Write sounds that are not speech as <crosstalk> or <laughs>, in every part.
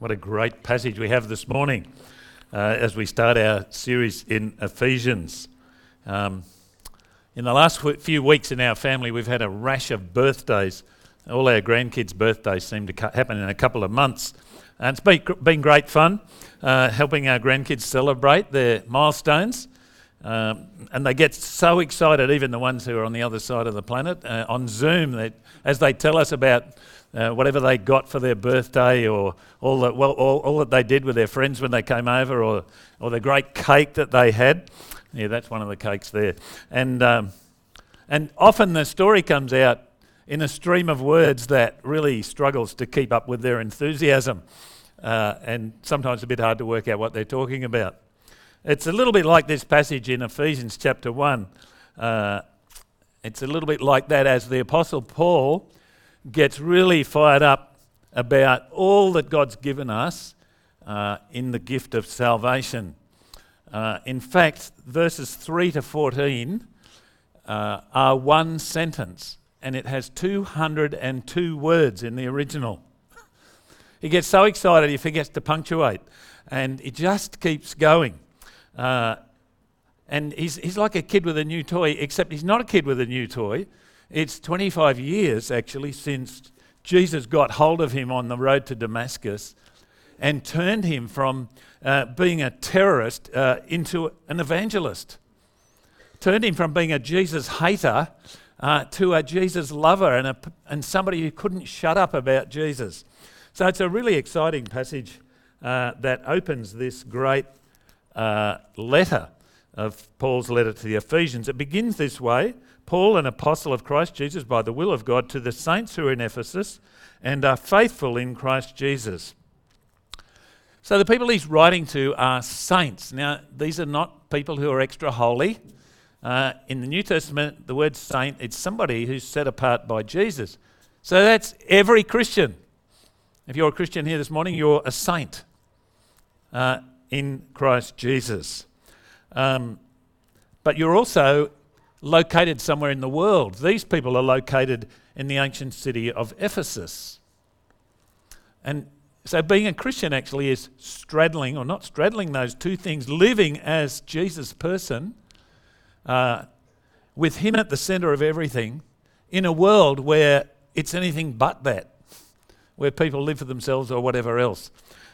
What a great passage we have this morning uh, as we start our series in Ephesians. Um, in the last few weeks in our family, we've had a rash of birthdays. All our grandkids' birthdays seem to happen in a couple of months. And it's been, great fun uh, helping our grandkids celebrate their milestones. Um, and they get so excited, even the ones who are on the other side of the planet, uh, on Zoom, as they tell us about uh, whatever they got for their birthday or all, that, well, all, all, that they did with their friends when they came over or, or the great cake that they had. Yeah, that's one of the cakes there. And, um, and often the story comes out in a stream of words that really struggles to keep up with their enthusiasm. Uh, and sometimes a bit hard to work out what they're talking about. It's a little bit like this passage in Ephesians chapter 1. Uh, it's a little bit like that as the Apostle Paul gets really fired up about all that God's given us uh, in the gift of salvation. Uh, in fact, verses 3 to 14 uh, are one sentence, and it has 202 words in the original. <laughs> he gets so excited he forgets to punctuate, and it just keeps going. Uh, and he's, he's like a kid with a new toy, except he's not a kid with a new toy. It's 25 years actually since Jesus got hold of him on the road to Damascus and turned him from uh, being a terrorist uh, into an evangelist. Turned him from being a Jesus hater uh, to a Jesus lover and, a, and somebody who couldn't shut up about Jesus. So it's a really exciting passage uh, that opens this great uh, letter of Paul's letter to the Ephesians. It begins this way Paul, an apostle of Christ Jesus by the will of God, to the saints who are in Ephesus and are faithful in Christ Jesus. So the people he's writing to are saints. Now, these are not people who are extra holy. Uh, in the New Testament, the word saint, it's somebody who's set apart by Jesus. So that's every Christian. If you're a Christian here this morning, you're a saint uh, in Christ Jesus. Um, but you're also located somewhere in the world. These people are located in the ancient city of Ephesus. And so being a Christian actually is straddling, or not straddling those two things, living as Jesus' person, uh, with Him at the center of everything, in a world where it's anything but that, where people live for themselves or whatever else.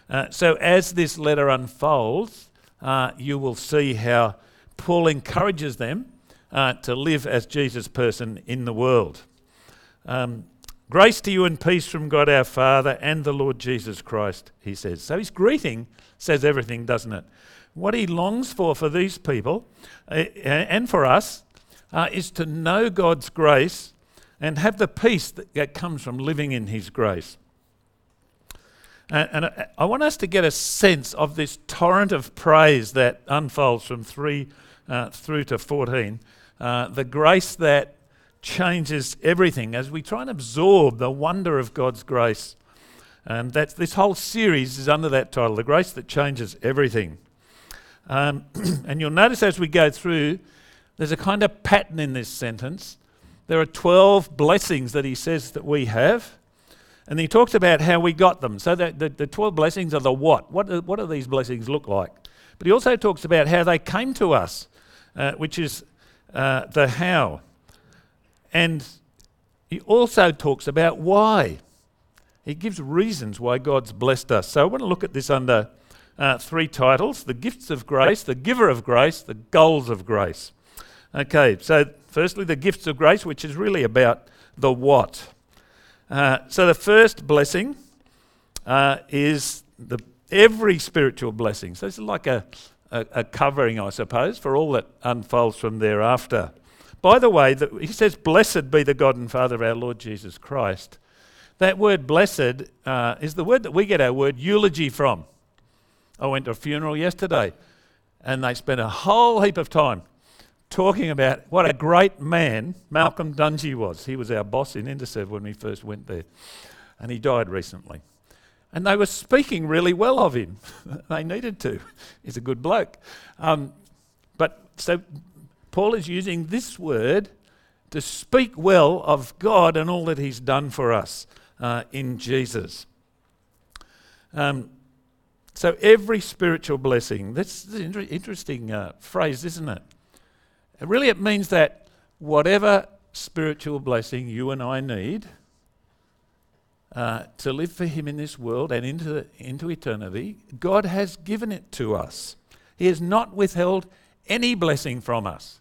Uh, so as this letter unfolds, uh, you will see how Paul encourages them uh, to live as Jesus' person in the world. Um, Grace to you and peace from God our Father and the Lord Jesus Christ, he says. So his greeting says everything, doesn't it? What he longs for for these people uh, and for us uh, is to know God's grace and have the peace that, that comes from living in his grace. And, and I, I want us to get a sense of this torrent of praise that unfolds from 3 uh, through to 14 uh, the grace that changes everything as we try and absorb the wonder of God's grace. And that's, this whole series is under that title, The Grace That Changes Everything. Um, <clears throat> and you'll notice as we go through, there's a kind of pattern in this sentence. There are 12 blessings that he says that we have. And he talks about how we got them. So the, the 12 blessings are the what. What, what do these blessings look like? But he also talks about how they came to us, uh, which is uh, the how. And he also talks about why. He gives reasons why God's blessed us. So I want to look at this under uh, three titles the gifts of grace, the giver of grace, the goals of grace. Okay, so firstly, the gifts of grace, which is really about the what. Uh, so the first blessing uh, is the every spiritual blessing. So it's like a, a, a covering, I suppose, for all that unfolds from thereafter. By the way, the, he says, Blessed be the God and Father of our Lord Jesus Christ. That word blessed uh, is the word that we get our word eulogy from. I went to a funeral yesterday and they spent a whole heap of time talking about what a great man Malcolm Dungy was. He was our boss in Interserve when we first went there, and he died recently. And they were speaking really well of him. <laughs> they needed to. He's a good bloke. Um, but so Paul is using this word to speak well of God and all that he's done for us uh, in Jesus. Um, so every spiritual blessing, that's an interesting uh, phrase, isn't it? it? Really, it means that whatever spiritual blessing you and I need uh, to live for Him in this world and into, into eternity, God has given it to us. He has not withheld any blessing from us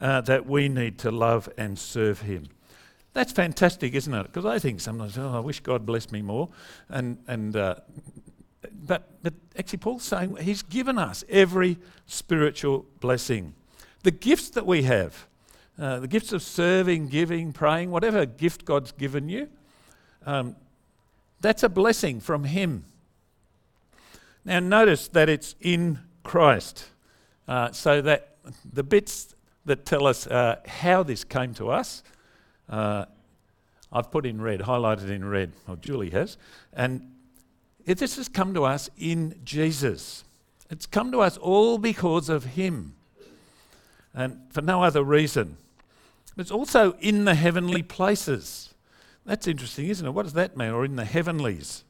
uh, that we need to love and serve Him. That's fantastic, isn't it? Because I think sometimes, oh, I wish God blessed me more. And, and, uh, but, but actually, Paul's saying He's given us every spiritual blessing. The gifts that we have, uh, the gifts of serving, giving, praying, whatever gift God's given you, um, that's a blessing from Him. Now, notice that it's in Christ. Uh, so that the bits that tell us uh, how this came to us uh, I've put in red, highlighted in red, or Julie has. And this has come to us in Jesus. It's come to us all because of Him and for no other reason. It's also in the heavenly places. That's interesting, isn't it? What does that mean? Or in the heavenlies?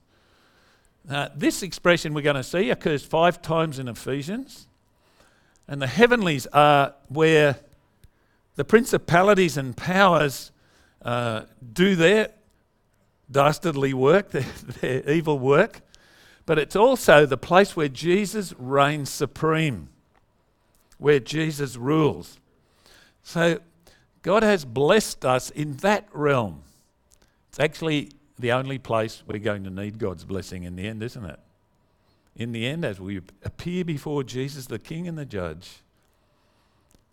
Uh, this expression we're going to see occurs five times in Ephesians. And the heavenlies are where the principalities and powers uh, do their dastardly work, <laughs> their, their evil work, but it's also the place where Jesus reigns supreme, where Jesus rules. So God has blessed us in that realm. It's actually the only place we're going to need God's blessing in the end, isn't it? In the end, as we appear before Jesus, the King and the Judge,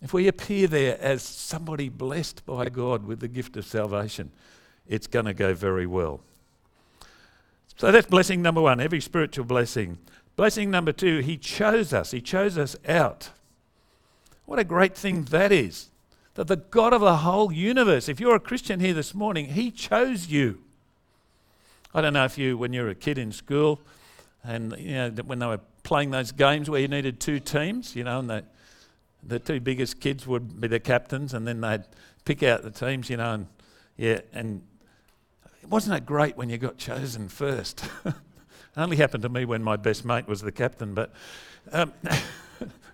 if we appear there as somebody blessed by God with the gift of salvation, it's going to go very well. So that's blessing number one, every spiritual blessing. Blessing number two, He chose us, He chose us out. What a great thing that is. That the God of the whole universe, if you're a Christian here this morning, He chose you. I don't know if you, when you were a kid in school, and you know, when they were playing those games where you needed two teams, you know, and they, the two biggest kids would be the captains, and then they'd pick out the teams, you know, and yeah, and wasn't it great when you got chosen first? it <laughs> only happened to me when my best mate was the captain, but um,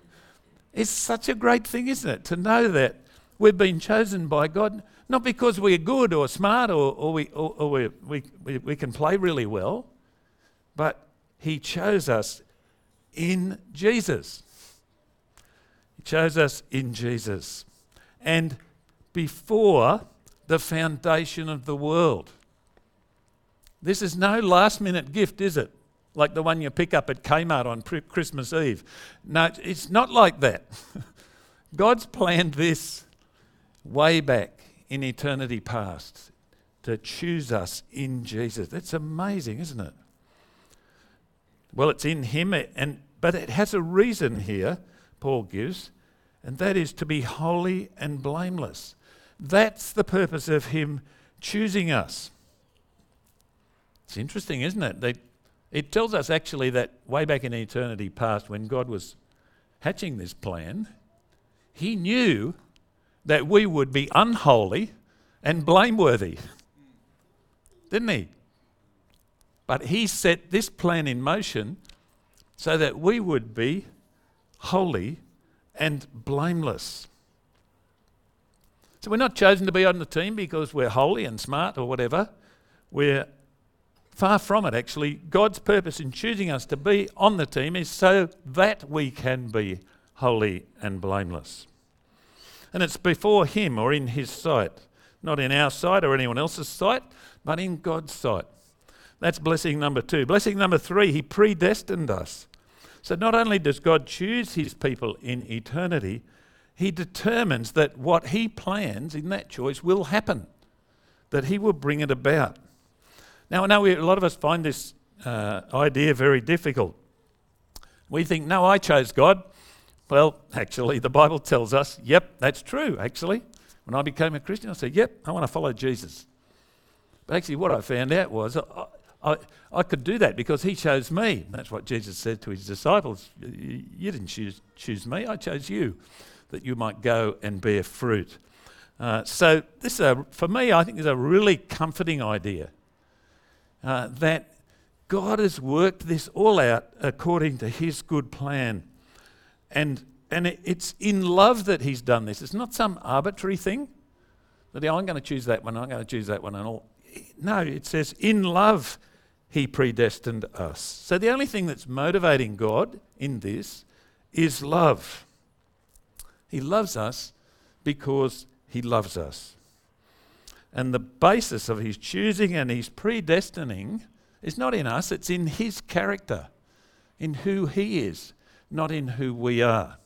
<laughs> it's such a great thing, isn't it, to know that we've been chosen by God, not because we're good or smart or, or, we, or, or we, we, we, can play really well, but He chose us in Jesus. He chose us in Jesus. And before the foundation of the world. This is no last minute gift, is it? Like the one you pick up at Kmart on Christmas Eve. No, it's not like that. <laughs> God's planned this way back in eternity past to choose us in Jesus. That's amazing, isn't it? Well, it's in Him, and but it has a reason here Paul gives, and that is to be holy and blameless. That's the purpose of him choosing us. It's interesting, isn't it? They, it tells us actually that way back in eternity past, when God was hatching this plan, he knew that we would be unholy and blameworthy. Didn't he? But he set this plan in motion so that we would be holy, and blameless. So we're not chosen to be on the team because we're holy and smart or whatever. We're far from it, actually. God's purpose in choosing us to be on the team is so that we can be holy and blameless. And it's before Him or in His sight, not in our sight or anyone else's sight, but in God's sight. That's blessing number two. Blessing number three, He predestined us. So not only does God choose his people in eternity, he determines that what he plans in that choice will happen, that he will bring it about. Now, I know we, a lot of us find this uh, idea very difficult. We think, no, I chose God. Well, actually, the Bible tells us, yep, that's true, actually. When I became a Christian, I said, yep, I want to follow Jesus. But actually, what I found out was uh, I, I could do that because he chose me. That's what Jesus said to his disciples. You didn't choose, choose me, I chose you, that you might go and bear fruit. Uh, so, this, a, for me, I think is a really comforting idea uh, that God has worked this all out according to his good plan. And, and it, it's in love that he's done this. It's not some arbitrary thing that oh, I'm going to choose that one, I'm going to choose that one, and all. No, it says in love he predestined us. So the only thing that's motivating God in this is love. He loves us because he loves us. And the basis of his choosing and his predestining is not in us, it's in his character, in who he is, not in who we are.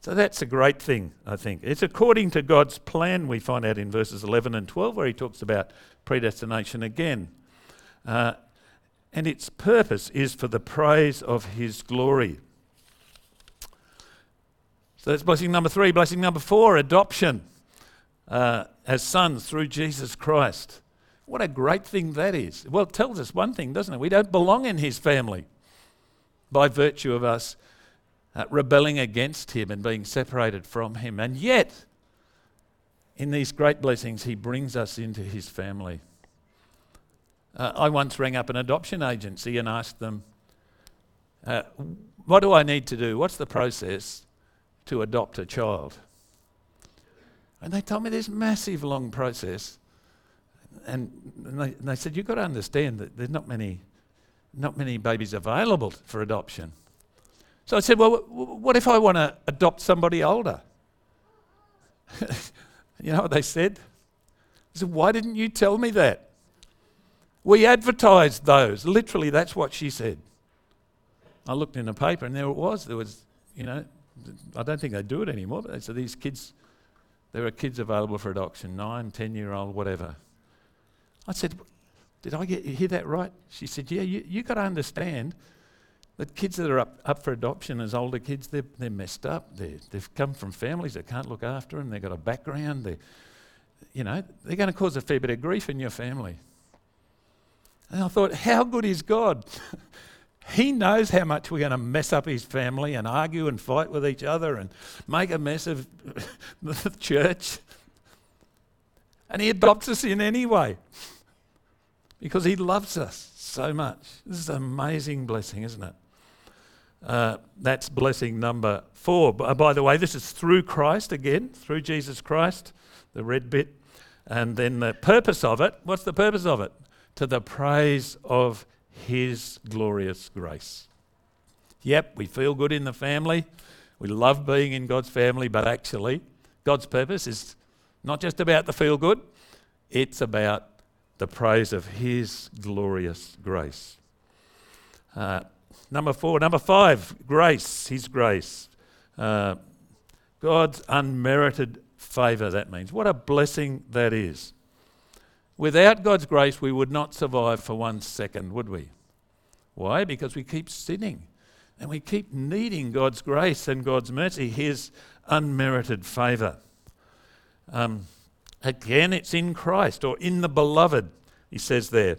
So that's a great thing, I think. It's according to God's plan, we find out in verses 11 and 12, where he talks about predestination again. Uh, and its purpose is for the praise of his glory. So that's blessing number three. Blessing number four, adoption uh, as sons through Jesus Christ. What a great thing that is. Well, it tells us one thing, doesn't it? We don't belong in his family by virtue of us uh, rebelling against him and being separated from him. And yet, in these great blessings, he brings us into his family. Uh, I once rang up an adoption agency and asked them, uh, What do I need to do? What's the process? to adopt a child. And they told me this massive long process. And, they, and they said, You've got to understand that there's not many, not many babies available for adoption. So I said, Well, what if I want to adopt somebody older? <laughs> you know what they said? I said, Why didn't you tell me that? We advertised those. Literally, that's what she said. I looked in the paper and there it was. There was, you know, I don't think they do it anymore, but so these kids, there are kids available for adoption, nine, ten year old, whatever. I said, Did I get, hear that right? She said, Yeah, you, you got to understand that kids that are up, up for adoption as older kids, they're, they're messed up. they they've come from families that can't look after them, they've got a background, they you know, they're going to cause a fair bit of grief in your family. And I thought, how good is God? <laughs> He knows how much we're going to mess up his family and argue and fight with each other and make a mess of <laughs> the church. And he adopts us in any way because he loves us so much. This is an amazing blessing, isn't it? Uh, that's blessing number four. Uh, by the way, this is through Christ again, through Jesus Christ, the red bit. And then the purpose of it what's the purpose of it? To the praise of his glorious grace. Yep, we feel good in the family. We love being in God's family, but actually, God's purpose is not just about the feel good, it's about the praise of His glorious grace. Uh, number four. Number five, grace, His grace. Uh, God's unmerited favour, that means. What a blessing that is. Without God's grace, we would not survive for one second, would we? Why? Because we keep sinning and we keep needing God's grace and God's mercy, His unmerited favour. Um, again, it's in Christ or in the beloved, he says there.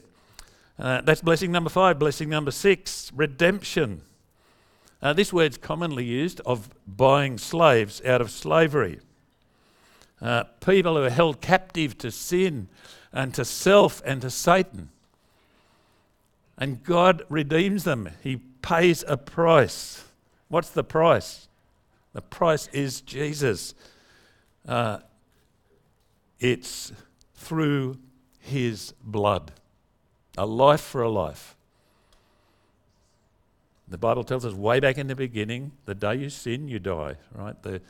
Uh, that's blessing number five. Blessing number six, redemption. Uh, this word's commonly used of buying slaves out of slavery. Uh, people who are held captive to sin and to self and to Satan. And God redeems them. He pays a price. What's the price? The price is Jesus. Uh, it's through his blood. A life for a life. The Bible tells us way back in the beginning, the day you sin, you die, right? The,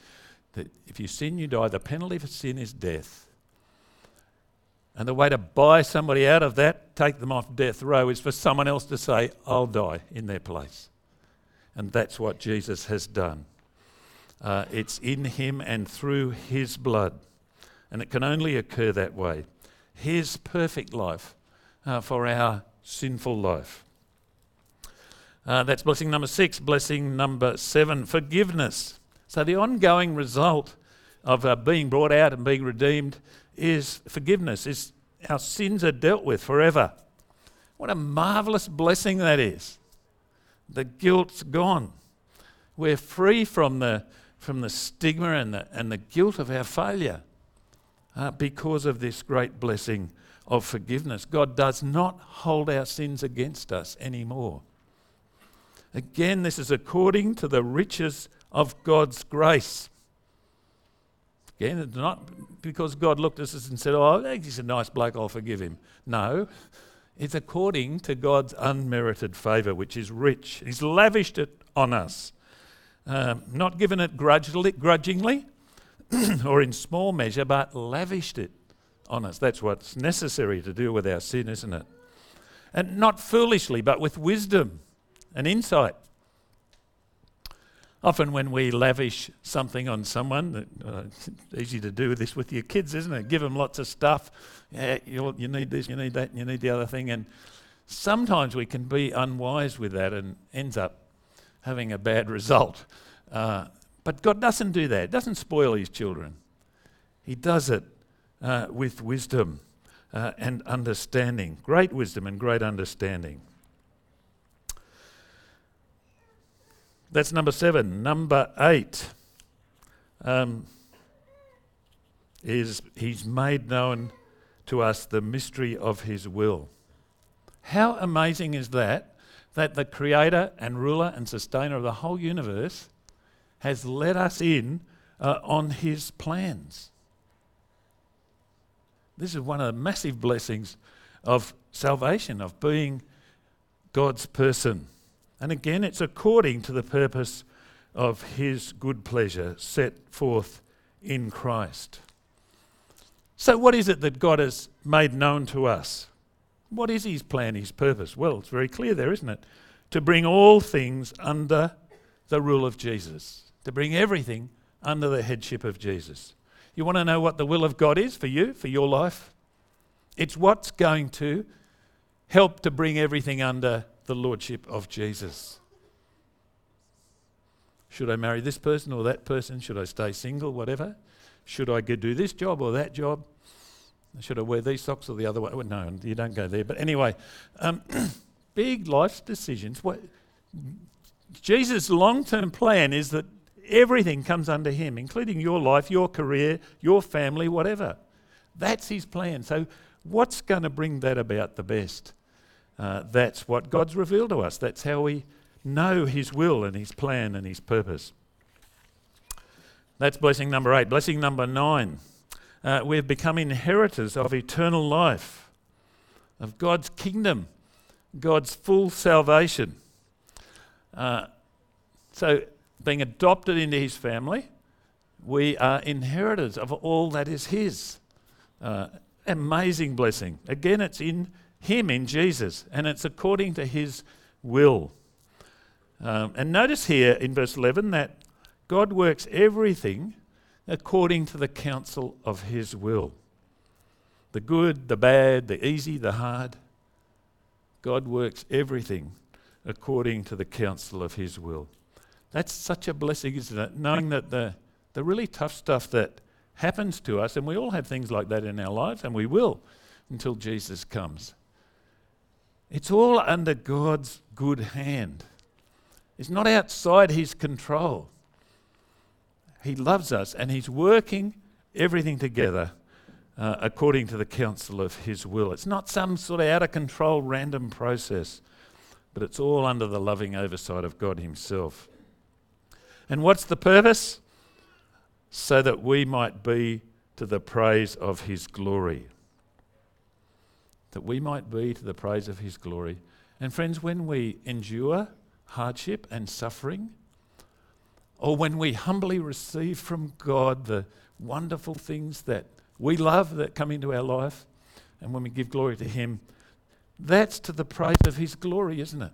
the, if you sin, you die. The penalty for sin is death. And the way to buy somebody out of that, take them off death row, is for someone else to say, I'll die in their place. And that's what Jesus has done. Uh, it's in him and through his blood. And it can only occur that way. His perfect life uh, for our sinful life. Uh, that's blessing number six. Blessing number seven, forgiveness. So the ongoing result of uh, being brought out and being redeemed is forgiveness, is our sins are dealt with forever. What a marvelous blessing that is. The guilt's gone. We're free from the, from the stigma and the, and the guilt of our failure uh, because of this great blessing of forgiveness. God does not hold our sins against us anymore. Again, this is according to the riches of God's grace. Again, it's not because God looked at us and said, Oh, he's a nice bloke, I'll forgive him. No, it's according to God's unmerited favour, which is rich. He's lavished it on us, um, not given it grudgingly <clears throat> or in small measure, but lavished it on us. That's what's necessary to deal with our sin, isn't it? And not foolishly, but with wisdom and insight. Often, when we lavish something on someone, uh, it's <laughs> easy to do this with your kids, isn't it? Give them lots of stuff. Yeah, you need this, you need that, you need the other thing. And sometimes we can be unwise with that and ends up having a bad <laughs> result. Uh, but God doesn't do that. Doesn't spoil his children. He does it uh, with wisdom uh, and understanding, great wisdom and great understanding. That's number seven. Number eight um, is He's made known to us the mystery of His will. How amazing is that? That the Creator and ruler and sustainer of the whole universe has let us in uh, on His plans. This is one of the massive blessings of salvation, of being God's person. And again, it's according to the purpose of his good pleasure set forth in Christ. So, what is it that God has made known to us? What is his plan, his purpose? Well, it's very clear there, isn't it? To bring all things under the rule of Jesus, to bring everything under the headship of Jesus. You want to know what the will of God is for you, for your life? It's what's going to help to bring everything under the lordship of Jesus. Should I marry this person or that person? Should I stay single? Whatever. Should I do this job or that job? Should I wear these socks or the other? Well, no, you don't go there. But anyway, um, <clears throat> big life decisions. What, Jesus' long term plan is that everything comes under him, including your life, your career, your family, whatever. That's his plan. So, what's going to bring that about the best? Uh, that's what God's revealed to us. That's how we know His will and His plan and His purpose. That's blessing number eight. Blessing number nine. Uh, we've become inheritors of eternal life, of God's kingdom, God's full salvation. Uh, so, being adopted into His family, we are inheritors of all that is His. Uh, amazing blessing. Again, it's in him in Jesus, and it's according to His will. Um, and notice here in verse 11 that God works everything according to the counsel of His will. The good, the bad, the easy, the hard. God works everything according to the counsel of His will. That's such a blessing, isn't it? Knowing that the, the really tough stuff that happens to us, and we all have things like that in our lives, and we will until Jesus comes. It's all under God's good hand. It's not outside His control. He loves us and He's working everything together uh, according to the counsel of His will. It's not some sort of out of control random process, but it's all under the loving oversight of God Himself. And what's the purpose? So that we might be to the praise of His glory that we might be to the praise of his glory. And friends, when we endure hardship and suffering, or when we humbly receive from God the wonderful things that we love that come into our life, and when we give glory to him, that's to the praise of his glory, isn't it?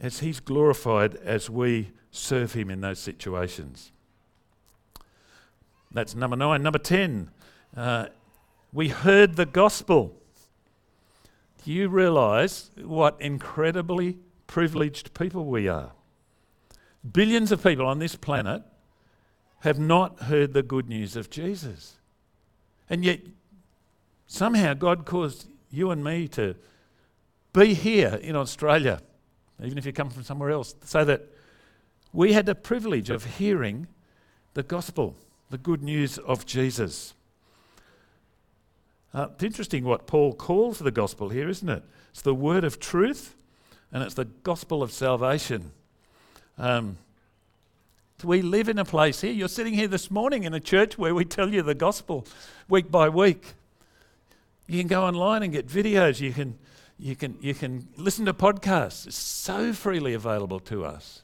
As he's glorified as we serve him in those situations. That's number nine. Number 10, uh, we heard the gospel. Do you realize what incredibly privileged people we are? Billions of people on this planet have not heard the good news of Jesus. And yet, somehow, God caused you and me to be here in Australia, even if you come from somewhere else, so that we had the privilege of hearing the gospel, the good news of Jesus. Uh, it's interesting what Paul calls the gospel here, isn't it? It's the word of truth and it's the gospel of salvation. Um, we live in a place here. You're sitting here this morning in a church where we tell you the gospel week by week. You can go online and get videos. You can, you can, you can listen to podcasts. It's so freely available to us.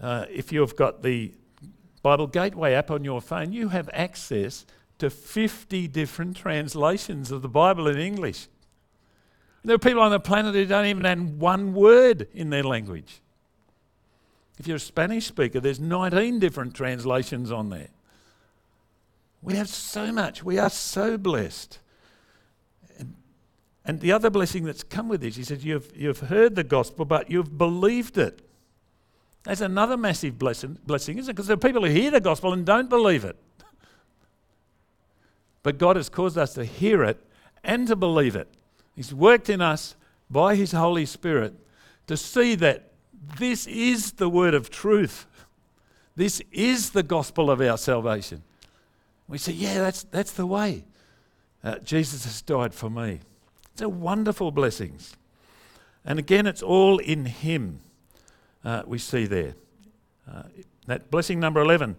Uh, if you've got the Bible Gateway app on your phone, you have access to 50 different translations of the Bible in English. There are people on the planet who don't even have one word in their language. If you're a Spanish speaker, there's 19 different translations on there. We have so much. We are so blessed. And, the other blessing that's come with this, he says, you've, you've heard the gospel, but you've believed it. That's another massive blessing, blessing isn't it? Because there are people who hear the gospel and don't believe it. But God has caused us to hear it and to believe it. He's worked in us by His Holy Spirit to see that this is the word of truth. This is the gospel of our salvation. We say, yeah, that's, that's the way. Uh, Jesus has died for me. It's a wonderful blessings. And again, it's all in Him uh, we see there. Uh, that blessing number 11.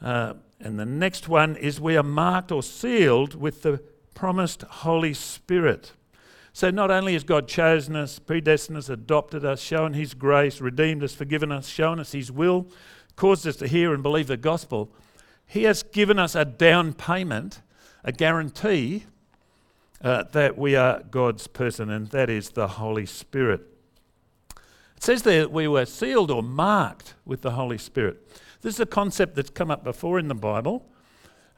Uh, and the next one is we are marked or sealed with the promised Holy Spirit. So not only has God chosen us, predestined us, adopted us, shown His grace, redeemed us, forgiven us, shown us His will, caused us to hear and believe the gospel, He has given us a down payment, a guarantee uh, that we are God's person, and that is the Holy Spirit. It says there we were sealed or marked with the Holy Spirit. This is a concept that's come up before in the Bible.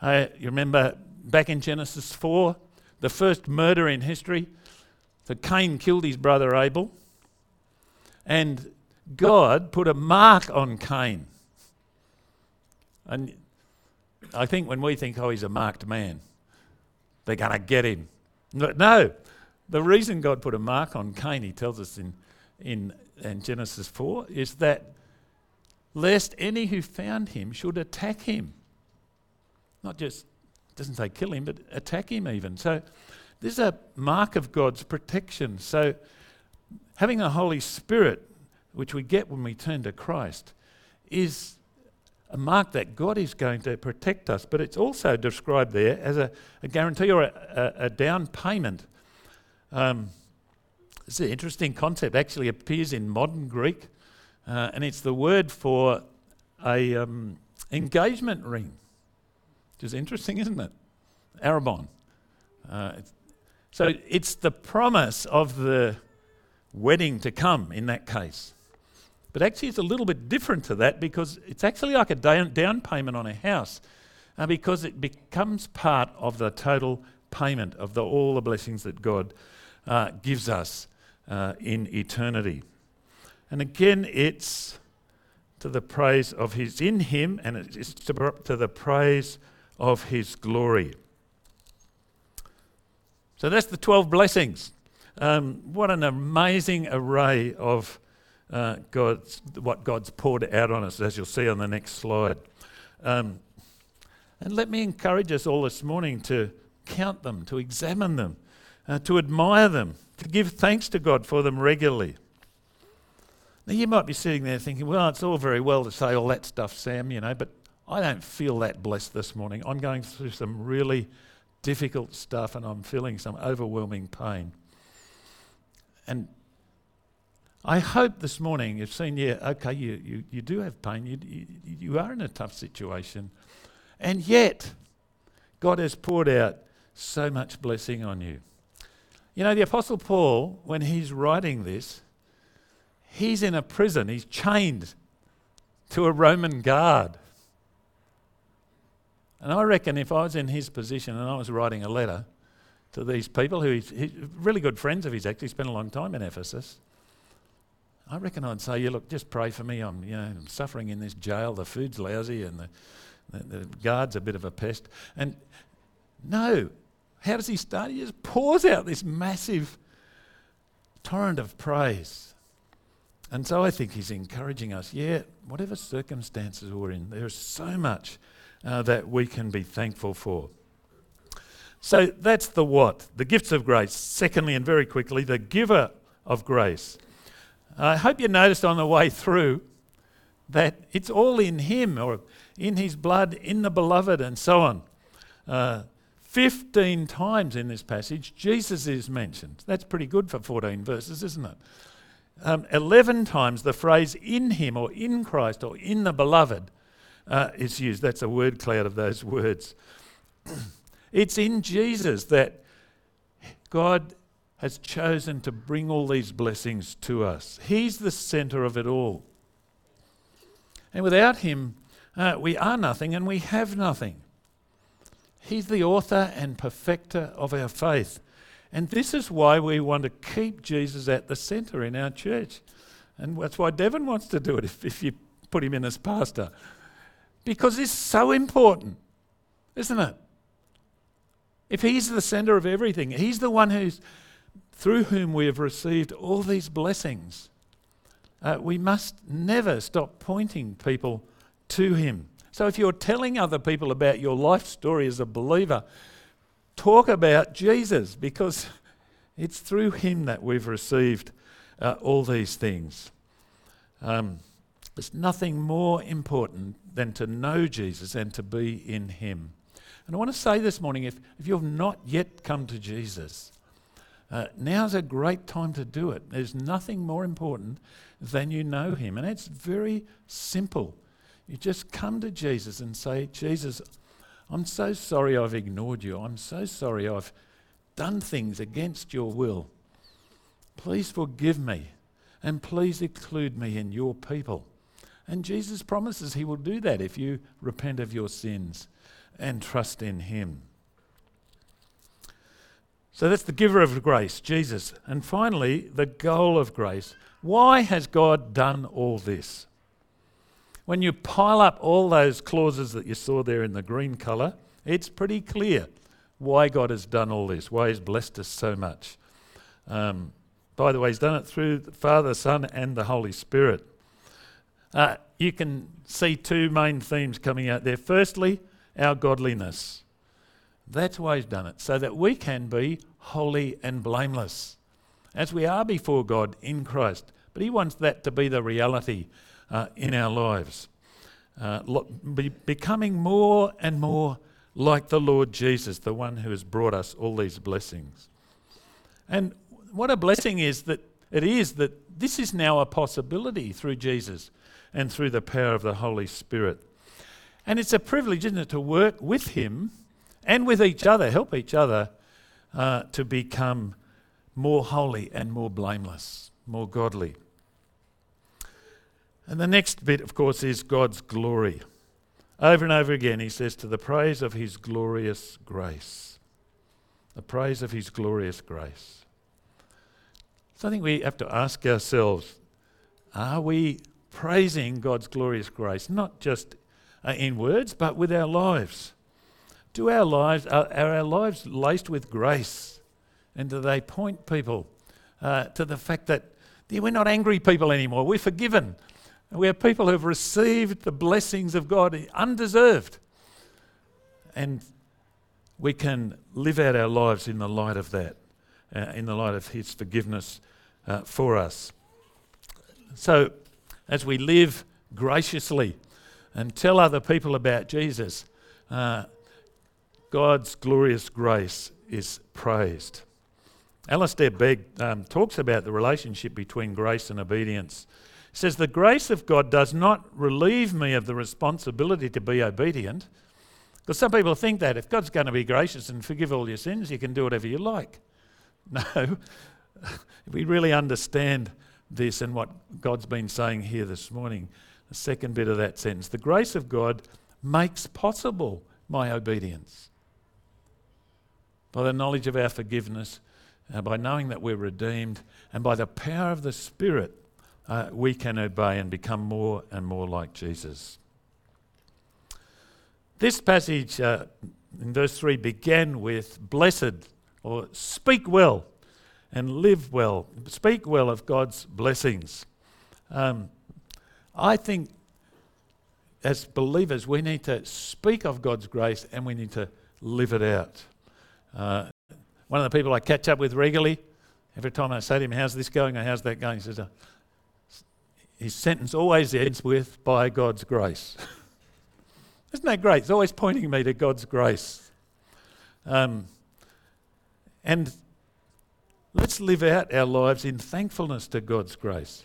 Uh, you remember back in Genesis 4, the first murder in history. So Cain killed his brother Abel, and God put a mark on Cain. And I think when we think, oh, he's a marked man, they're going to get him. No, the reason God put a mark on Cain, he tells us in, in, in Genesis 4, is that lest any who found him should attack him. Not just, doesn't say kill him, but attack him even. So this is a mark of God's protection. So, having the Holy Spirit, which we get when we turn to Christ, is a mark that God is going to protect us. But it's also described there as a, a guarantee or a, a, a down payment. Um, it's an interesting concept. Actually, appears in modern Greek, uh, and it's the word for a um, engagement ring, which is interesting, isn't it? Arrabon. Uh, so it's the promise of the wedding to come in that case. But actually, it's a little bit different to that because it's actually like a down, payment on a house uh, because it becomes part of the total payment of the, all the blessings that God uh, gives us uh, in eternity. And again, it's to the praise of His in Him and it's to, to the praise of His glory. So that's the 12 blessings. Um, what an amazing array of uh, God's, what God's poured out on us, as you'll see on the next slide. Um, and let me encourage us all this morning to count them, to examine them, uh, to admire them, to give thanks to God for them regularly. Now, you might be sitting there thinking, well, it's all very well to say all that stuff, Sam, you know, but I don't feel that blessed this morning. I'm going through some really difficult stuff and I'm feeling some overwhelming pain. And I hope this morning you've seen, yeah, okay, you, you, you do have pain, you, you, you are in a tough situation, and yet God has poured out so much blessing on you. You know, the Apostle Paul, when he's writing this, he's in a prison, he's chained to a Roman guard. And I reckon if I was in his position and I was writing a letter to these people who he's, he's really good friends of his, actually spent a long time in Ephesus, I reckon I'd say, "You look, just pray for me. I'm, you know, I'm suffering in this jail. The food's lousy, and the, the, the guard's a bit of a pest." And no, how does he start? He just pours out this massive torrent of praise. And so I think he's encouraging us. Yeah, whatever circumstances we're in, there is so much uh, that we can be thankful for. So that's the what, the gifts of grace. Secondly, and very quickly, the giver of grace. I hope you noticed on the way through that it's all in Him or in His blood, in the beloved, and so on. Uh, 15 times in this passage, Jesus is mentioned. That's pretty good for 14 verses, isn't it? Um, 11 times the phrase in Him or in Christ or in the beloved uh, is used. That's a word cloud of those words. <clears throat> it's in Jesus that God has chosen to bring all these blessings to us. He's the center of it all. And without Him, uh, we are nothing and we have nothing. He's the author and perfecter of our faith. And this is why we want to keep Jesus at the center in our church. And that's why Devon wants to do it if, if you put him in as pastor. Because it's so important, isn't it? If he's the center of everything, he's the one who's through whom we have received all these blessings. Uh, we must never stop pointing people to Him. So if you're telling other people about your life story as a believer, talk about Jesus because <laughs> it's through Him that we've received uh, all these things. Um, there's nothing more important than to know Jesus and to be in Him. And I want to say this morning if, if you've not yet come to Jesus, uh, now's a great time to do it. There's nothing more important than you know Him. And it's very simple. You just come to Jesus and say, Jesus, I'm so sorry I've ignored you. I'm so sorry I've done things against your will. Please forgive me and please include me in your people. And Jesus promises He will do that if you repent of your sins and trust in Him. So that's the giver of grace, Jesus. And finally, the goal of grace. Why has God done all this? When you pile up all those clauses that you saw there in the green colour, it's pretty clear why God has done all this, why He's blessed us so much. Um, by the way, He's done it through the Father, Son, and the Holy Spirit. Uh, you can see two main themes coming out there. Firstly, our godliness. That's why He's done it, so that we can be holy and blameless, as we are before God in Christ. But He wants that to be the reality uh, in our lives. Uh, be becoming more and more like the Lord Jesus, the one who has brought us all these blessings. And what a blessing is that it is that this is now a possibility through Jesus and through the power of the Holy Spirit. And it's a privilege, isn't it, to work with Him and with each other, help each other uh, to become more holy and more blameless, more godly. And the next bit, of course, is God's glory. Over and over again, he says, to the praise of his glorious grace. The praise of his glorious grace. So I think we have to ask ourselves are we praising God's glorious grace, not just uh, in words, but with our lives? Do our lives, are, are our lives laced with grace? And do they point people uh, to the fact that we're not angry people anymore, we're forgiven? We are people who have received the blessings of God undeserved. And we can live out our lives in the light of that, uh, in the light of His forgiveness uh, for us. So, as we live graciously and tell other people about Jesus, uh, God's glorious grace is praised. Alistair Begg um, talks about the relationship between grace and obedience says, The grace of God does not relieve me of the responsibility to be obedient. Because some people think that if God's going to be gracious and forgive all your sins, you can do whatever you like. <laughs> No, If <laughs> we really understand this and what God's been saying here this morning. The second bit of that sentence the grace of God makes possible my obedience. By the knowledge of our forgiveness, uh, by knowing that we're redeemed, and by the power of the Spirit, uh, we can obey and become more and more like Jesus. This passage uh, in verse 3 began with blessed or speak well and live well. Speak well of God's blessings. Um, I think as believers, we need to speak of God's grace and we need to live it out. One of the people I catch up with regularly, every time I say to him, How's this going or how's that going? He says, uh, His sentence always ends with, By God's grace. <laughs> Isn't that great? It's always pointing me to God's grace. Um, and let's live out our lives in thankfulness to God's grace.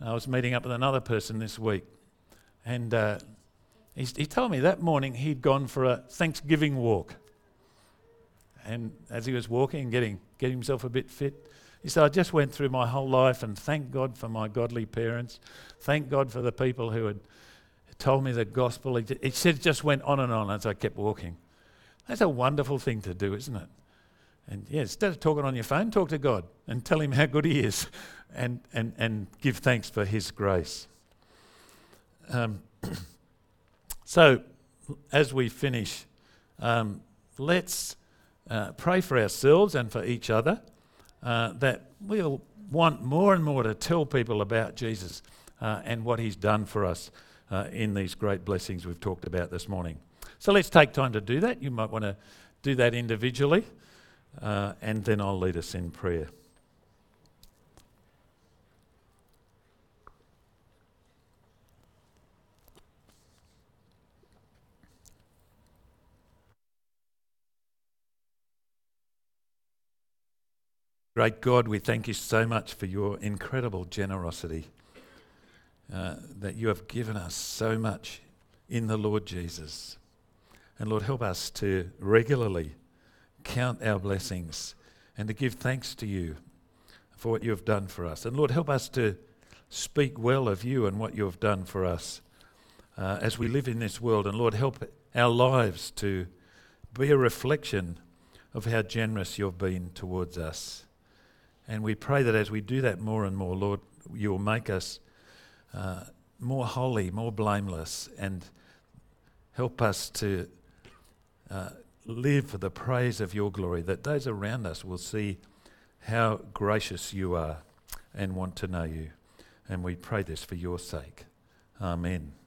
I was meeting up with another person this week, and uh, he, he told me that morning he'd gone for a Thanksgiving walk. And as he was walking getting, getting himself a bit fit, he said, I just went through my whole life and thank God for my godly parents. Thank God for the people who had told me the gospel. He said, it just went on and on as I kept walking. That's a wonderful thing to do, isn't it? And yeah, instead of talking on your phone, talk to God and tell Him how good He is <laughs> and, and, and give thanks for His grace. Um, <clears throat> so, as we finish, um, let's uh, pray for ourselves and for each other uh, that we'll want more and more to tell people about Jesus uh, and what He's done for us uh, in these great blessings we've talked about this morning. So, let's take time to do that. You might want to do that individually. Uh, and then I'll lead us in prayer. Great God, we thank you so much for your incredible generosity uh, that you have given us so much in the Lord Jesus. And Lord, help us to regularly count our blessings and to give thanks to you for what you have done for us. And Lord, help us to speak well of you and what you have done for us uh, as we live in this world. And Lord, help our lives to be a reflection of how generous you've been towards us. And we pray that as we do that more and more, Lord, you will make us uh, more holy, more blameless, and help us to uh, live for the praise of your glory, that those around us will see how gracious you are and want to know you. And we pray this for your sake. Amen.